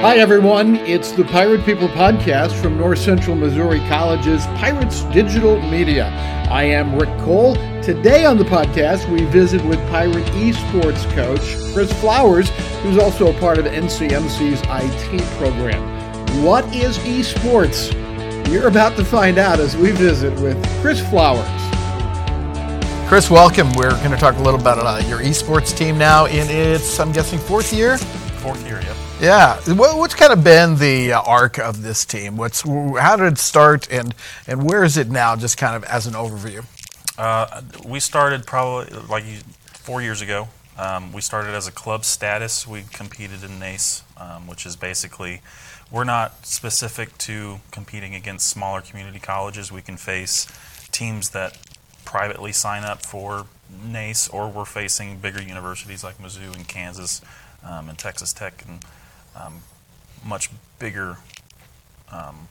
Hi, everyone. It's the Pirate People podcast from North Central Missouri College's Pirates Digital Media. I am Rick Cole. Today on the podcast, we visit with Pirate esports coach Chris Flowers, who's also a part of NCMC's IT program. What is esports? You're about to find out as we visit with Chris Flowers. Chris, welcome. We're going to talk a little about uh, your esports team now in its, I'm guessing, fourth year. Fourth year, yep. Yeah. What, what's kind of been the uh, arc of this team? What's how did it start, and and where is it now? Just kind of as an overview. Uh, we started probably like four years ago. Um, we started as a club status. We competed in NACE, um, which is basically we're not specific to competing against smaller community colleges. We can face teams that privately sign up for NACE, or we're facing bigger universities like Mizzou and Kansas um, and Texas Tech and um, much bigger um,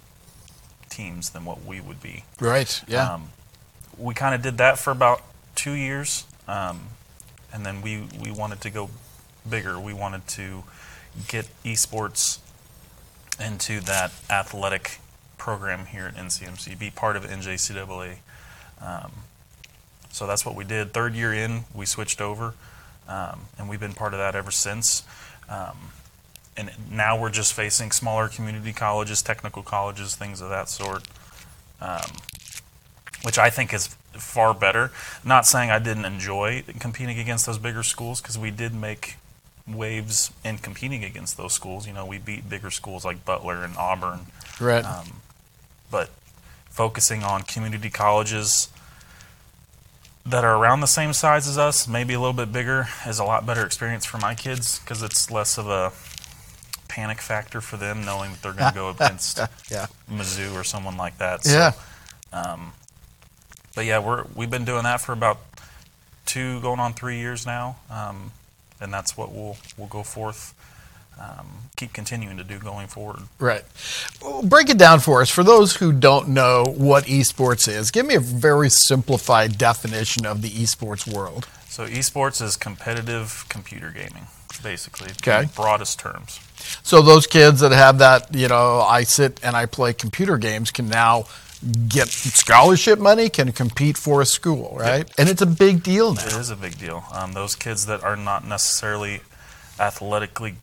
teams than what we would be. Right. Yeah. Um, we kind of did that for about two years, um, and then we we wanted to go bigger. We wanted to get esports into that athletic program here at NCMC, be part of NJCAA. Um, so that's what we did. Third year in, we switched over, um, and we've been part of that ever since. Um, and now we're just facing smaller community colleges, technical colleges, things of that sort, um, which I think is far better. Not saying I didn't enjoy competing against those bigger schools because we did make waves in competing against those schools. You know, we beat bigger schools like Butler and Auburn. Right. Um, but focusing on community colleges that are around the same size as us, maybe a little bit bigger, is a lot better experience for my kids because it's less of a panic factor for them knowing that they're going to go against yeah. Mizzou or someone like that. So, Yeah. Um, but yeah, we're we've been doing that for about two, going on three years now, um, and that's what we'll we'll go forth, um, keep continuing to do going forward. Right. Well, break it down for us. For those who don't know what esports is, give me a very simplified definition of the esports world. So esports is competitive computer gaming, basically. Okay. In broadest terms. So those kids that have that, you know, I sit and I play computer games can now get scholarship money, can compete for a school, right? And it's a big deal It now. is a big deal. Um, those kids that are not necessarily athletically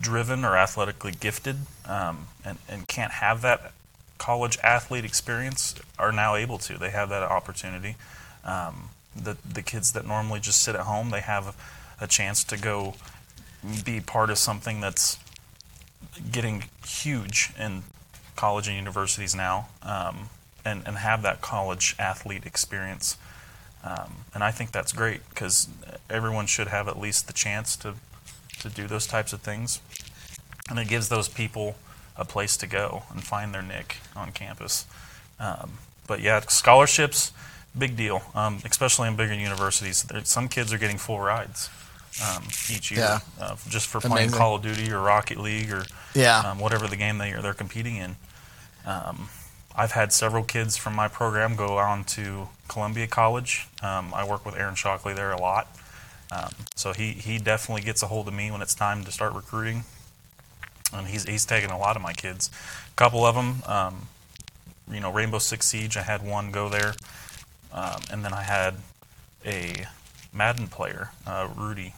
driven or athletically gifted um, and, and can't have that college athlete experience are now able to. They have that opportunity. Um, the, the kids that normally just sit at home, they have a, a chance to go be part of something that's getting huge in college and universities now um, and, and have that college athlete experience. Um, and I think that's great because everyone should have at least the chance to, to do those types of things. And it gives those people a place to go and find their nick on campus. Um, but yeah, scholarships, big deal, um, especially in bigger universities. There, some kids are getting full rides um, each year Yeah. uh, just for playing Amazing. Call of Duty or Rocket League or Yeah. um, whatever the game they are they're competing in. Um, I've had several kids from my program go on to Columbia College. Um, I work with Aaron Shockley there a lot, um, so he he definitely gets a hold of me when it's time to start recruiting, and he's he's taken a lot of my kids. A couple of them, um, you know, Rainbow Six Siege. I had one go there, um, and then I had a Madden player, uh, Rudy,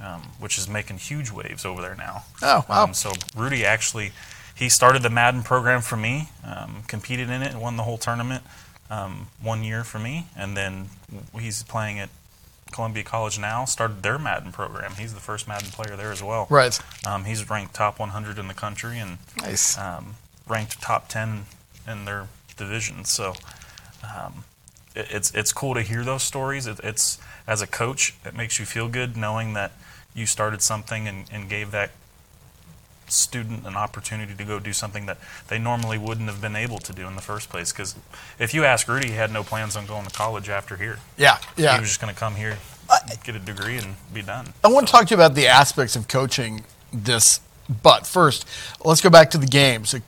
um, which is making huge waves over there now. Oh, wow. Um, so Rudy actually, he started the Madden program for me, um, competed in it, and won the whole tournament um, one year for me, and then he's playing at Columbia College now. Started their Madden program. He's the first Madden player there as well. Right. Um, he's ranked top 100 in the country and Nice. um, ranked top 10 in their division. So um, it, it's it's cool to hear those stories. It, it's as a coach, it makes you feel good knowing that you started something and, and gave that student an opportunity to go do something that they normally wouldn't have been able to do in the first place. Because if you ask Rudy, he had no plans on going to college after here. Yeah. Yeah. He was just going to come here, get a degree, and be done. I want to talk to you about the aspects of coaching this. But first, let's go back to the games. A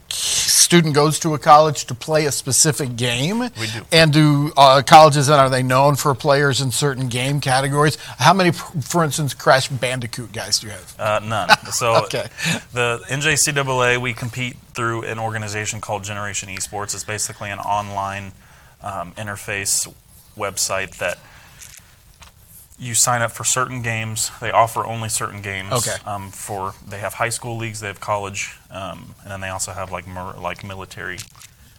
student goes to a college to play a specific game. We do. And do uh, colleges then are they known for players in certain game categories? How many, for instance, Crash Bandicoot guys do you have? Uh, none. So Okay. the NJCAA, we compete through an organization called Generation Esports. It's basically an online um, interface website that you sign up for certain games. They offer only certain games. Okay. Um, for they have high school leagues, they have college, um, and then they also have like mer- like military,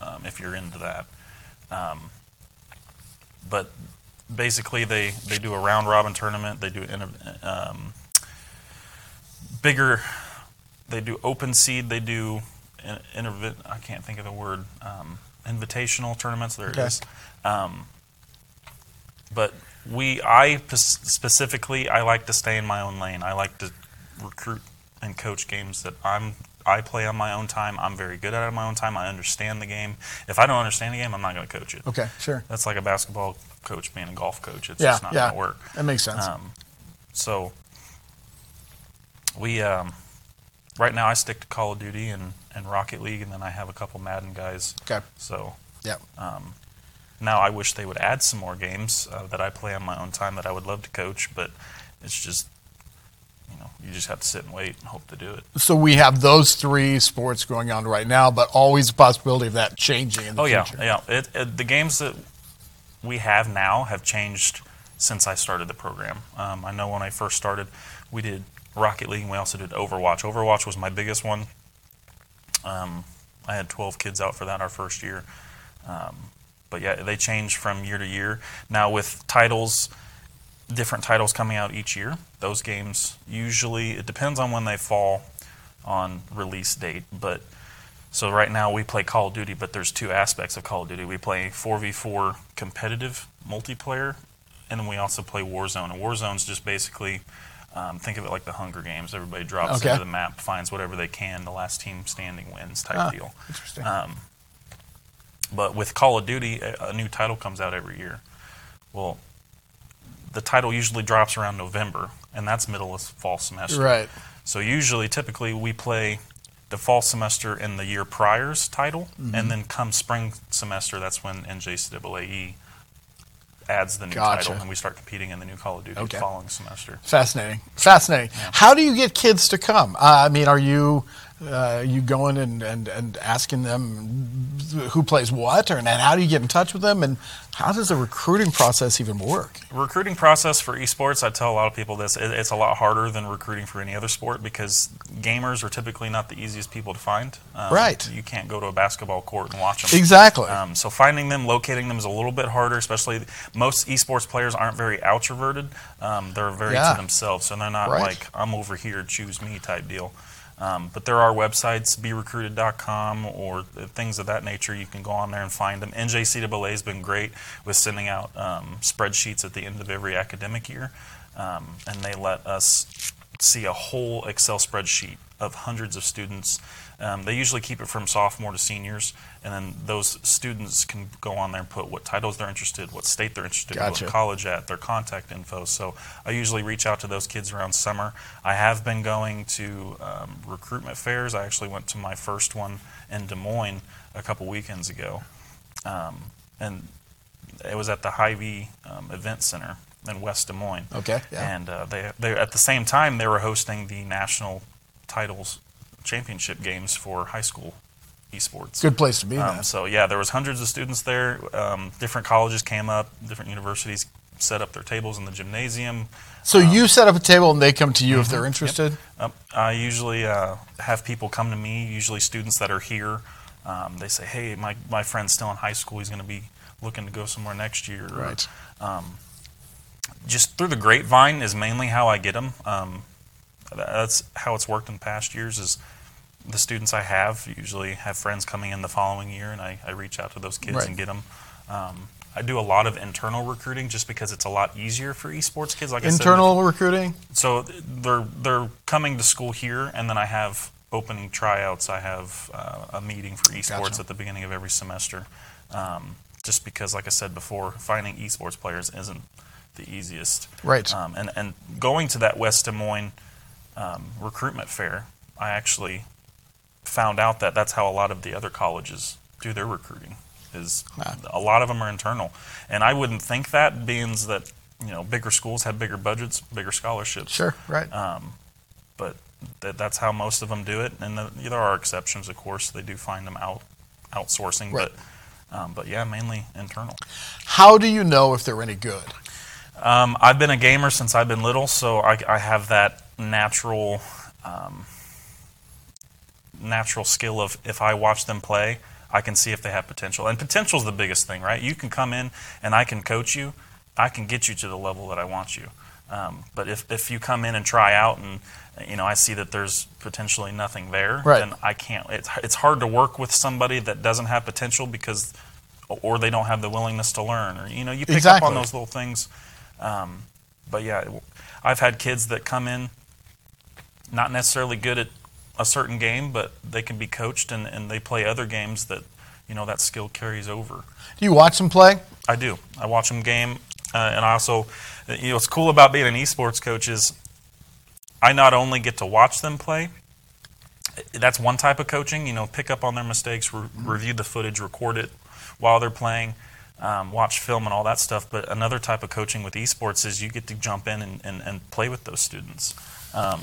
um, if you're into that. Um, but basically, they they do a round robin tournament. They do inter- um, bigger. They do open seed. They do in, intervi- I can't think of the word. Um, invitational tournaments. There Okay. it is. Um, but we, I specifically, I like to stay in my own lane. I like to recruit and coach games that I'm. I play on my own time. I'm very good at it on my own time. I understand the game. If I don't understand the game, I'm not going to coach it. Okay, sure. That's like a basketball coach being a golf coach. It's Yeah, just not yeah. going to work. That makes sense. Um, so we um, right now I stick to Call of Duty and, and Rocket League, and then I have a couple Madden guys. okay. So Yeah. um, now I wish they would add some more games uh, that I play on my own time that I would love to coach, but it's just you know you just have to sit and wait and hope to do it. So we have those three sports going on right now, but always a possibility of that changing in the Oh yeah, yeah. It, it, the games that we have now have changed since I started the program. Um, I know when I first started, we did Rocket League and we also did Overwatch. Overwatch was my biggest one. Um, I had 12 kids out for that our first year. Um, but yeah, they change from year to year. Now with titles, different titles coming out each year. Those games usually it depends on when they fall on release date, but so right now we play Call of Duty, but there's two aspects of Call of Duty. We play 4v4 competitive multiplayer, and then we also play Warzone. And Warzone's just basically um, think of it like the Hunger Games. Everybody drops Okay. into the map, finds whatever they can. The last team standing wins type Ah, deal. Interesting. Um, but with Call of Duty, a, new title comes out every year. Well, the title usually drops around November, and that's middle of fall semester. right. So usually, typically, we play the fall semester in the year prior's title, Mm-hmm. and then come spring semester, that's when NJCAA E adds the new Gotcha. title, and we start competing in the new Call of Duty Okay. following semester. Fascinating. Fascinating. How do you get kids to come? Uh, I mean, are you uh, you going and, and, and asking them who plays what, or and how do you get in touch with them, and how does the recruiting process even work? Recruiting process for esports, I tell a lot of people this, it, it's a lot harder than recruiting for any other sport because gamers are typically not the easiest people to find. Um, Right. You can't go to a basketball court and watch them. Exactly. Um, so finding them, locating them is a little bit harder, especially most esports players aren't very outroverted. Um, they're very Yeah. to themselves, so they're not Right. like I'm over here, choose me type deal. Um, but there are websites, berecruited.com or things of that nature. You can go on there and find them. NJCAA has been great with sending out um, spreadsheets at the end of every academic year, um, and they let us see a whole Excel spreadsheet of hundreds of students. Um, they usually keep it from sophomore to seniors, and then those students can go on there and put what titles they're interested, what state they're interested, in, Gotcha. what college at, their contact info. So I usually reach out to those kids around summer. I have been going to um, recruitment fairs. I actually went to my first one in Des Moines a couple weekends ago, um, and it was at the Hy-Vee um, Event Center in West Des Moines. Okay, yeah. And uh, they, they at the same time they were hosting the national titles championship games for high school esports. Good place to be. Um, so yeah, there was hundreds of students there. Um, different colleges came up, different universities set up their tables in the gymnasium. So you set up a table and they come to you if they're interested. Um, I usually uh, have people come to me, usually students that are here. Um, they say, "Hey, my my friend's still in high school. He's going to be looking to go somewhere next year." Or, Right. Um, just through the grapevine is mainly how I get them. Um, that's how it's worked in past years. Is the students I have usually have friends coming in the following year, and I, I reach out to those kids Right. and get them. Um, I do a lot of internal recruiting just because it's a lot easier for esports kids. Like I said, Internal recruiting. so they're they're coming to school here, and then I have opening tryouts. I have uh, a meeting for esports Gotcha. at the beginning of every semester. Um, just because, like I said before, finding esports players isn't the easiest. Right. Um, and and going to that West Des Moines um, recruitment fair, I actually found out that that's how a lot of the other colleges do their recruiting. Is Wow. a lot of them are internal, and I wouldn't think that, being that you know bigger schools have bigger budgets, bigger scholarships. Sure, right. Um, but that, that's how most of them do it, and the, there are exceptions, of course. They do find them out outsourcing, Right. but um, but yeah, mainly internal. How do you know if they're any good? Um, I've been a gamer since I've been little, so I, I have that natural um, natural skill of if I watch them play, I can see if they have potential. And potential is the biggest thing, right? You can come in and I can coach you, I can get you to the level that I want you. Um, but if, if you come in and try out and you know I see that there's potentially nothing there, Right. then I can't. It's it's hard to work with somebody that doesn't have potential because, or they don't have the willingness to learn, or you know you pick up on those little things. Um, but yeah, I've had kids that come in not necessarily good at a certain game, but they can be coached and, and they play other games that you know that skill carries over. Do you watch them play? I do. I watch them game, uh, and I also, you know, what's cool about being an esports coach is I not only get to watch them play. That's one type of coaching. You know, pick up on their mistakes, re- review the footage, record it while they're playing, um, watch film, and all that stuff. But another type of coaching with esports is you get to jump in and, and, and play with those students. Um,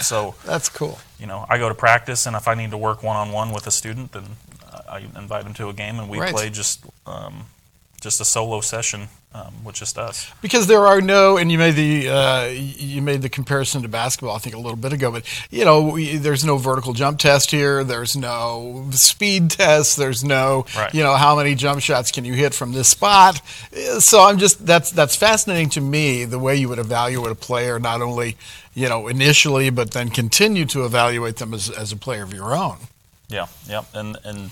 so That's cool. you know, I go to practice, and if I need to work one on one with a student, then I invite them to a game, and we Right. play just um, just a solo session um, with just us. Because there are no, and you made the uh, you made the comparison to basketball, I think a little bit ago. But you know, we, there's no vertical jump test here. There's no speed test. There's no, Right. you know, how many jump shots can you hit from this spot. So I'm just that's that's fascinating to me the way you would evaluate a player, not only you know initially, but then continue to evaluate them as as a player of your own. Yeah, yeah, and and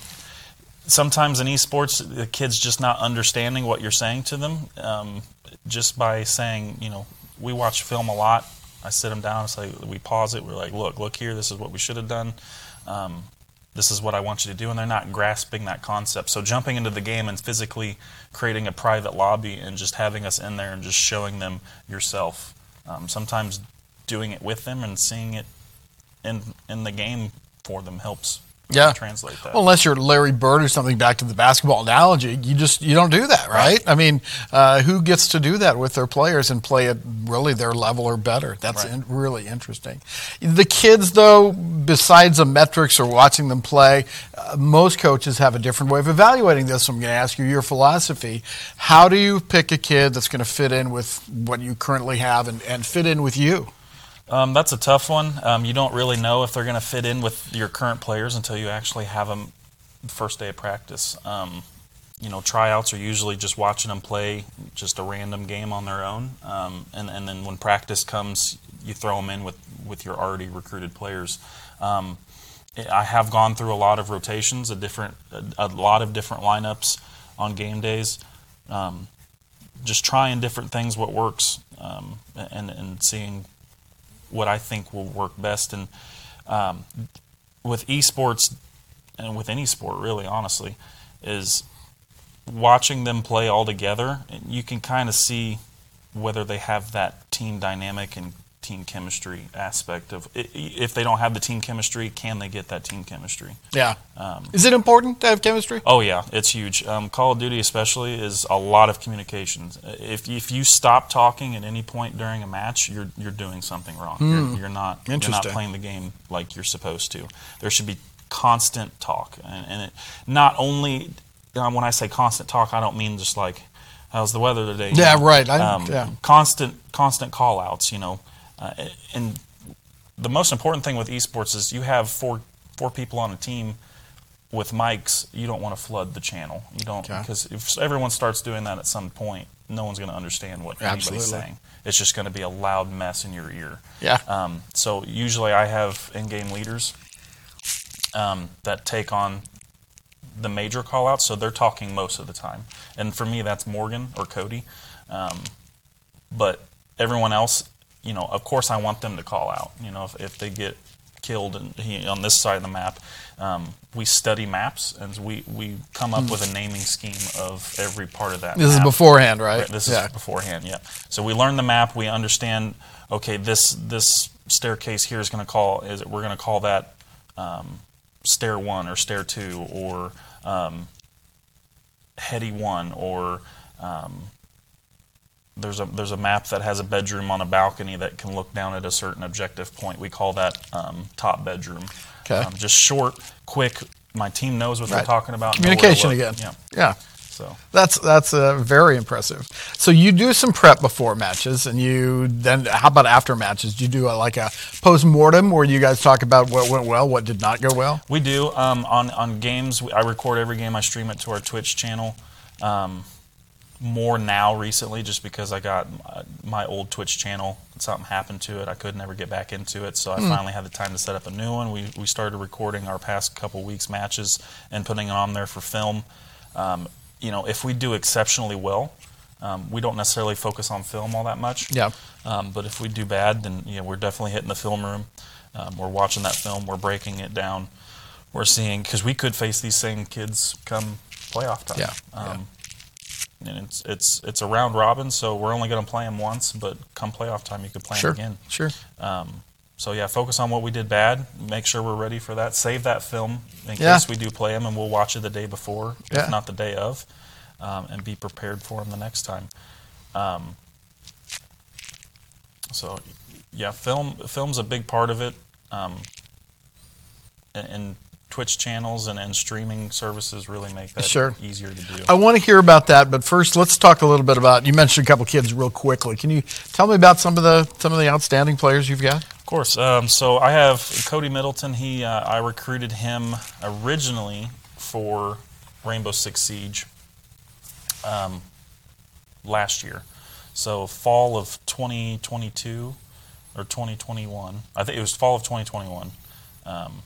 sometimes in esports, the kids just not understanding what you're saying to them, um, just by saying, you know, we watch film a lot. I sit them down, it's like we pause it. We're like, look, look here. This is what we should have done. Um, this is what I want you to do, and they're not grasping that concept. So jumping into the game and physically creating a private lobby and just having us in there and just showing them yourself. Um, sometimes doing it with them and seeing it in in the game for them helps Yeah. translate that. Well, unless you're Larry Bird or something, back to the basketball analogy, you just you don't do that, right? I mean, uh, who gets to do that with their players and play at really their level or better? That's Right. in, really interesting. The kids, though, besides the metrics or watching them play, uh, most coaches have a different way of evaluating this. So I'm going to ask you your philosophy. How do you pick a kid that's going to fit in with what you currently have and, and fit in with you? Um, that's a tough one. Um, you don't really know if they're going to fit in with your current players until you actually have them the first day of practice. Um, you know, tryouts are usually just watching them play just a random game on their own, um, and and then when practice comes, you throw them in with with your already recruited players. Um, I have gone through a lot of rotations, a different, a, a lot of different lineups on game days. Um, just trying different things, what works, um, and and seeing what I think will work best. And um, with esports, and with any sport, really, honestly, is watching them play all together. You can kind of see whether they have that team dynamic and team chemistry aspect of if they don't have the team chemistry, can they get that team chemistry? Yeah. Um, Is it important to have chemistry? Oh yeah, it's huge. Um, Call of Duty especially is a lot of communications. If if you stop talking at any point during a match, you're you're doing something wrong. You're, you're not you're not playing the game like you're supposed to. There should be constant talk, and, and it not only um, when I say constant talk, I don't mean just like how's the weather today. Yeah, right. I- um, yeah. Constant constant call outs. You know, uh, and the most important thing with esports is you have four four people on a team with mics, you don't want to flood the channel. You don't Okay. because if everyone starts doing that at some point, no one's going to understand what anybody's saying. It's just going to be a loud mess in your ear. Yeah. Um, so usually I have in-game leaders um, that take on the major call-outs, so they're talking most of the time. And for me, that's Morgan or Cody. Um, but everyone else, you know, of course, I want them to call out. You know, if, if they get killed and he, on this side of the map, um, we study maps and we, we come up with a naming scheme of every part of that. Hmm. This is beforehand, right? This yeah. is beforehand, yeah. So we learn the map. We understand. Okay, this this staircase here is going to call. Is it, we're going to call that um, stair one or stair two or um, heady one or um, there's a there's a map that has a bedroom on a balcony that can look down at a certain objective point. We call that um, top bedroom. Okay. Um, just short, quick. My team knows what they're talking about. know where to Communication again. Yeah. Yeah. So That's that's uh, very impressive. So you do some prep before matches, and you then how about after matches? Do you do a, like a post mortem where you guys talk about what went well, what did not go well? we do um, on on games. I record every game. I stream it to our Twitch channel. Um, more now recently, just because I got my, old Twitch channel. Something happened to it. I could never get back into it, so I finally had the time to set up a new one. We we started recording our past couple weeks matches and putting it on there for film. Um, you know, if we do exceptionally well, um, we don't necessarily focus on film all that much. Yeah. Um, but if we do bad, then you know we're definitely hitting the film room. Um, we're watching that film. We're breaking it down. We're seeing because we could face these same kids come playoff time. Yeah, Um, And it's it's it's a round robin, so we're only going to play them once. But come playoff time, you could play Sure, them again. sure. Um, so yeah, focus on what we did bad. Make sure we're ready for that. Save that film in Yeah. case we do play them, and we'll watch it the day before, Yeah. if not the day of, um, and be prepared for them the next time. Um, so yeah, film film's a big part of it. Um, and, and Twitch channels and, and streaming services really make that Sure. easier to do. I want to hear about that, but first let's talk a little bit about. You mentioned a couple kids real quickly. Can you tell me about some of the some of the outstanding players you've got? Of course. Um, so I have Cody Middleton. He uh, I recruited him originally for Rainbow Six Siege um, last year. So fall of 2022 or 2021. I think it was fall of 2021, um,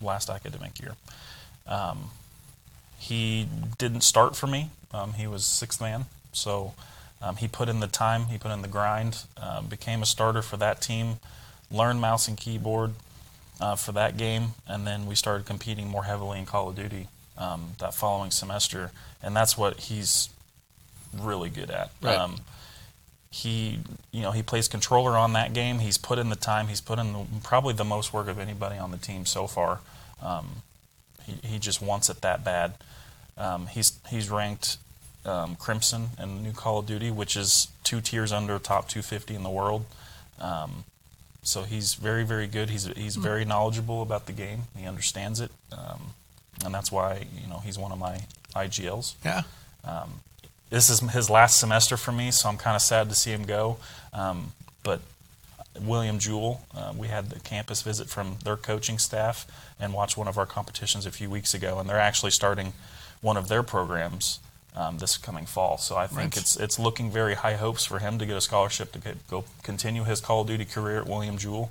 last academic year. Um, he didn't start for me. Um, he was sixth man, so um, he put in the time, he put in the grind, uh, became a starter for that team, learned mouse and keyboard uh, for that game, and then we started competing more heavily in Call of Duty um, that following semester, and that's what he's really good at. Right. Um, he, you know, he plays controller on that game. He's put in the time. He's put in the, probably the most work of anybody on the team so far. Um, he, he just wants it that bad. Um, he's he's ranked um, Crimson in the new Call of Duty, which is two tiers under top 250 in the world. Um, so he's very very good. He's he's very knowledgeable about the game. He understands it, um, and that's why you know he's one of my IGLs Yeah. this is his last semester for me, so I'm kind of sad to see him go. Um, but William Jewell, uh, we had the campus visit from their coaching staff and watched one of our competitions a few weeks ago, and they're actually starting one of their programs um, this coming fall. So I think Right. it's it's looking very high hopes for him to get a scholarship to get, go continue his Call of Duty career at William Jewell.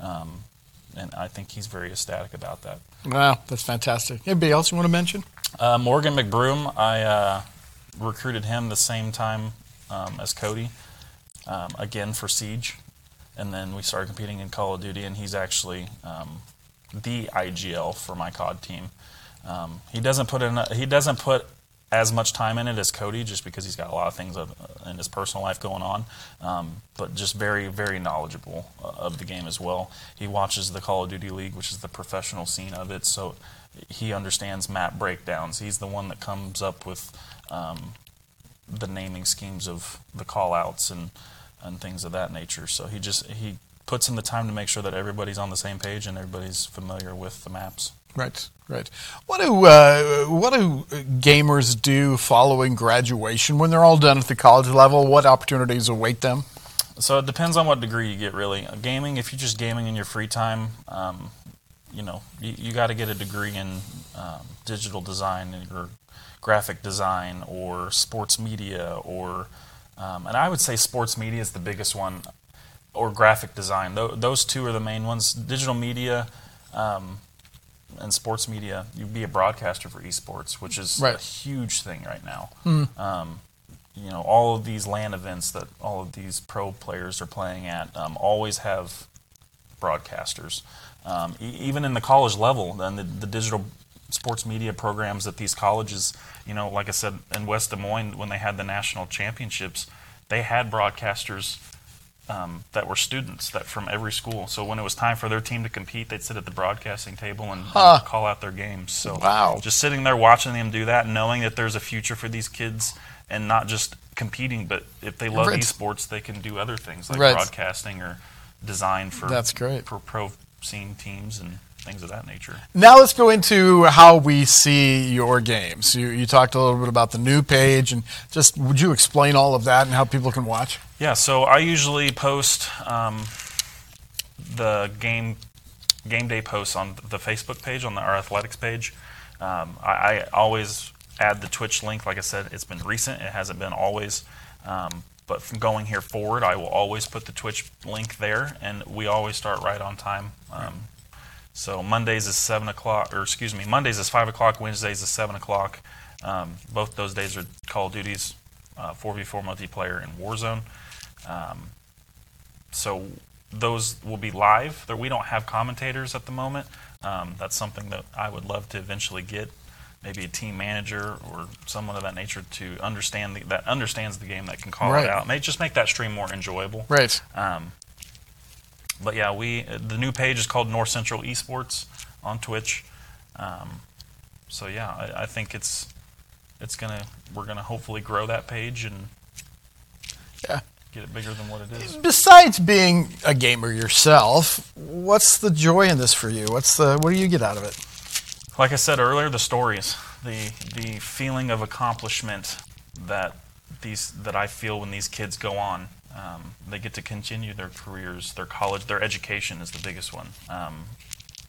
Um, and I think he's very ecstatic about that. Wow, that's fantastic. Anybody else you want to mention? Uh, Morgan McBroom, I uh, recruited him the same time um, as Cody, um, again for Siege, and then we started competing in Call of Duty, and he's actually um, the IGL for my COD team. Um, he doesn't put in he doesn't put as much time in it as Cody, just because he's got a lot of things of, in his personal life going on. Um, but just very, very knowledgeable uh, of the game as well. He watches the Call of Duty League, which is the professional scene of it, so he understands map breakdowns. He's the one that comes up with um, the naming schemes of the call outs and, and things of that nature. So he just he puts in the time to make sure that everybody's on the same page and everybody's familiar with the maps. Right, right. What do uh, what do gamers do following graduation when they're all done at the college level? What opportunities await them? So it depends on what degree you get, really. Gaming, if you're just gaming in your free time, um, you know, you, you got to get a degree in um, digital design or graphic design or sports media or, um, and I would say sports media is the biggest one, or graphic design. Tho- those two are the main ones. Digital media um, and sports media, you'd be a broadcaster for esports, which is Right. a huge thing right now. Um, you know, all of these LAN events that all of these pro players are playing at um, always have broadcasters. Um, e- even in the college level, then the, the digital sports media programs at these colleges, you know, like I said in West Des Moines when they had the national championships, they had broadcasters um, that were students that from every school. So when it was time for their team to compete, they'd sit at the broadcasting table and, Huh. and call out their games. So Wow. just sitting there watching them do that, knowing that there's a future for these kids, and not just competing, but if they love Right. esports, they can do other things like Right. broadcasting or design for That's great. for pro scene teams and things of that nature. Now let's go into how we see your games. You, you talked a little bit about the new page, and just would you explain all of that and how people can watch? Yeah, so I usually post um, the game game day posts on the Facebook page on the, our athletics page. Um, I, I always add the Twitch link. Like I said, it's been recent; it hasn't been always. Um, but from going here forward, I will always put the Twitch link there, and we always start right on time. Um, so Mondays is seven o'clock, or excuse me, Mondays is five o'clock. Wednesdays is seven o'clock. Um, both those days are Call of Duties, uh, 4v4 multiplayer, and Warzone. Um, so those will be live. There, we don't have commentators at the moment. Um, that's something that I would love to eventually get, maybe a team manager or someone of that nature to understand the, that understands the game that can call Right. it out. May just make that stream more enjoyable. Right. Um, but yeah, we the new page is called North Central Esports on Twitch. Um, so yeah, I, I think it's it's gonna we're gonna hopefully grow that page and Yeah. get it bigger than what it is. Besides being a gamer yourself, what's the joy in this for you? What's the what do you get out of it? Like I said earlier, the stories, the the feeling of accomplishment that these that I feel when these kids go on. Um, they get to continue their careers, their college, their education is the biggest one. Um,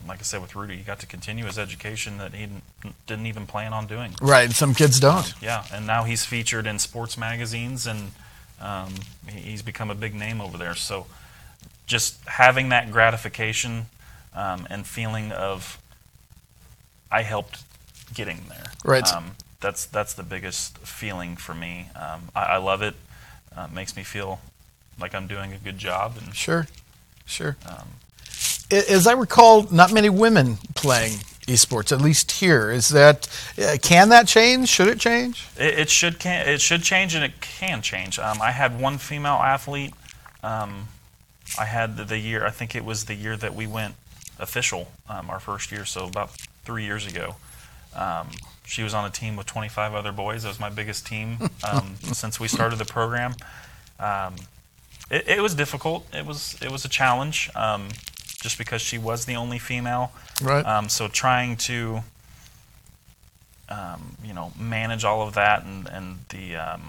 like I said with Rudy, he got to continue his education that he didn't, didn't even plan on doing. Right. Some kids don't. Yeah, and now he's featured in sports magazines, and um, he- he's become a big name over there. So, just having that gratification um, and feeling of I helped getting there. Right. Um, that's that's the biggest feeling for me. Um, I, I love it. Uh, makes me feel like I'm doing a good job, and Sure. Sure. Um, As I recall, not many women playing esports, at least here. Is that uh, can that change? Should it change? It, it should can it should change and it can change. Um, I had one female athlete. Um, I had the, the year I think it was the year that we went official, um, our first year, so about three years ago. Um, she was on a team with 25 other boys. That was my biggest team um, since we started the program. Um, it, it was difficult. It was it was a challenge, um, just because she was the only female. Right. Um, so trying to, um, you know, manage all of that and and the um,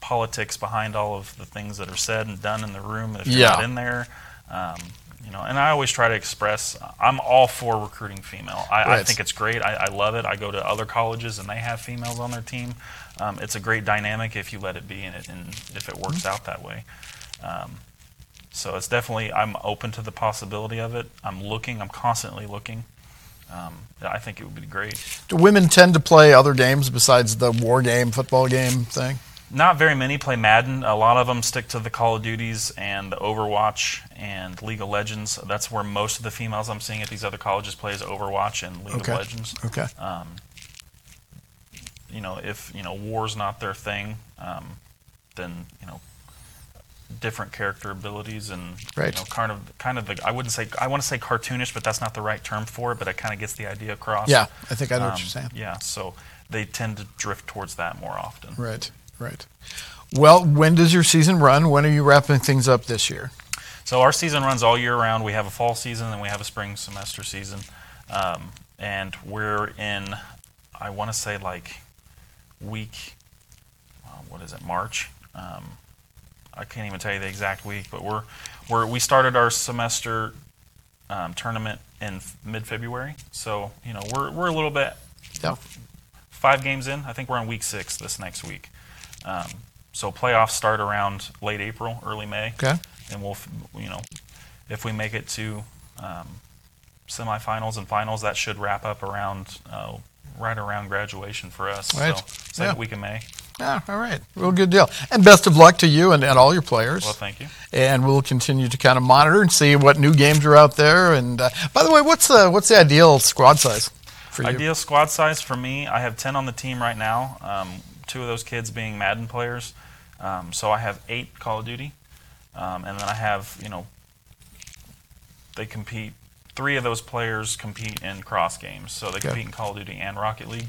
politics behind all of the things that are said and done in the room if you're Yeah. not in there. Um, you know, and I always try to express I'm all for recruiting female. I, I think it's great. I, I love it. I go to other colleges and they have females on their team. Um, it's a great dynamic if you let it be and, it, and if it works out that way. Um, so it's definitely I'm open to the possibility of it. I'm looking. I'm constantly looking. Um, I think it would be great. Do women tend to play other games besides the war game, football game thing? Not very many play Madden. A lot of them stick to the Call of Duties and the Overwatch and League of Legends. That's where most of the females I'm seeing at these other colleges play is Overwatch and League Okay. of Legends. Okay. Um, you know, if you know war's not their thing, um, then you know different character abilities and Right. you know kind of kind of the I wouldn't say I want to say cartoonish, but that's not the right term for it. But it kind of gets the idea across. Yeah, I think I know what Um, you're saying. Yeah, so they tend to drift towards that more often. Right. Right. Well, when does your season run? When are you wrapping things up this year? So our season runs all year round. We have a fall season and we have a spring semester season, um, and we're in. I want to say like week. Uh, what is it? March. Um, I can't even tell you the exact week, but we're we're we started our semester um, tournament in mid February. So you know we're we're a little bit Yeah. five games in. I think we're on week six this next week. Um, so playoffs start around late April, early May Okay. and we'll, you know, if we make it to um, semifinals and finals, that should wrap up around uh, right around graduation for us. Right. So second Yeah. week in May. Yeah, all right. Real good deal. And best of luck to you and, and all your players. Well, thank you. and we'll continue to kind of monitor and see what new games are out there. And uh, by the way, what's the what's the ideal squad size for you? Ideal squad size for me, I have 10 on the team right now. Um, two of those kids being Madden players. Um, so I have eight Call of Duty. Um, and then I have, you know, they compete. Three of those players compete in cross games, so they Okay. compete in Call of Duty and Rocket League.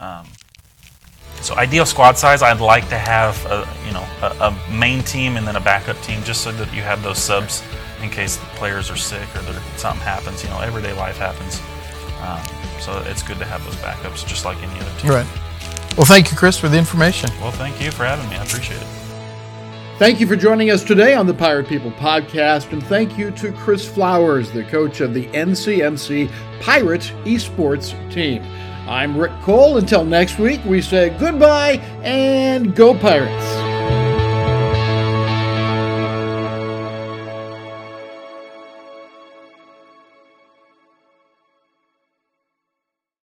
Um, so ideal squad size, I'd like to have a you know a, a main team and then a backup team, just so that you have those subs in case the players are sick or something happens. You know, everyday life happens. Um, so it's good to have those backups, just like any other team. Right. Well, thank you, Chris, for the information. Well, thank you for having me. I appreciate it. Thank you for joining us today on the Pirate People podcast, and thank you to Chris Flowers, the coach of the NCMC Pirate Esports team. I'm Rick Cole. Until next week, we say goodbye and go Pirates.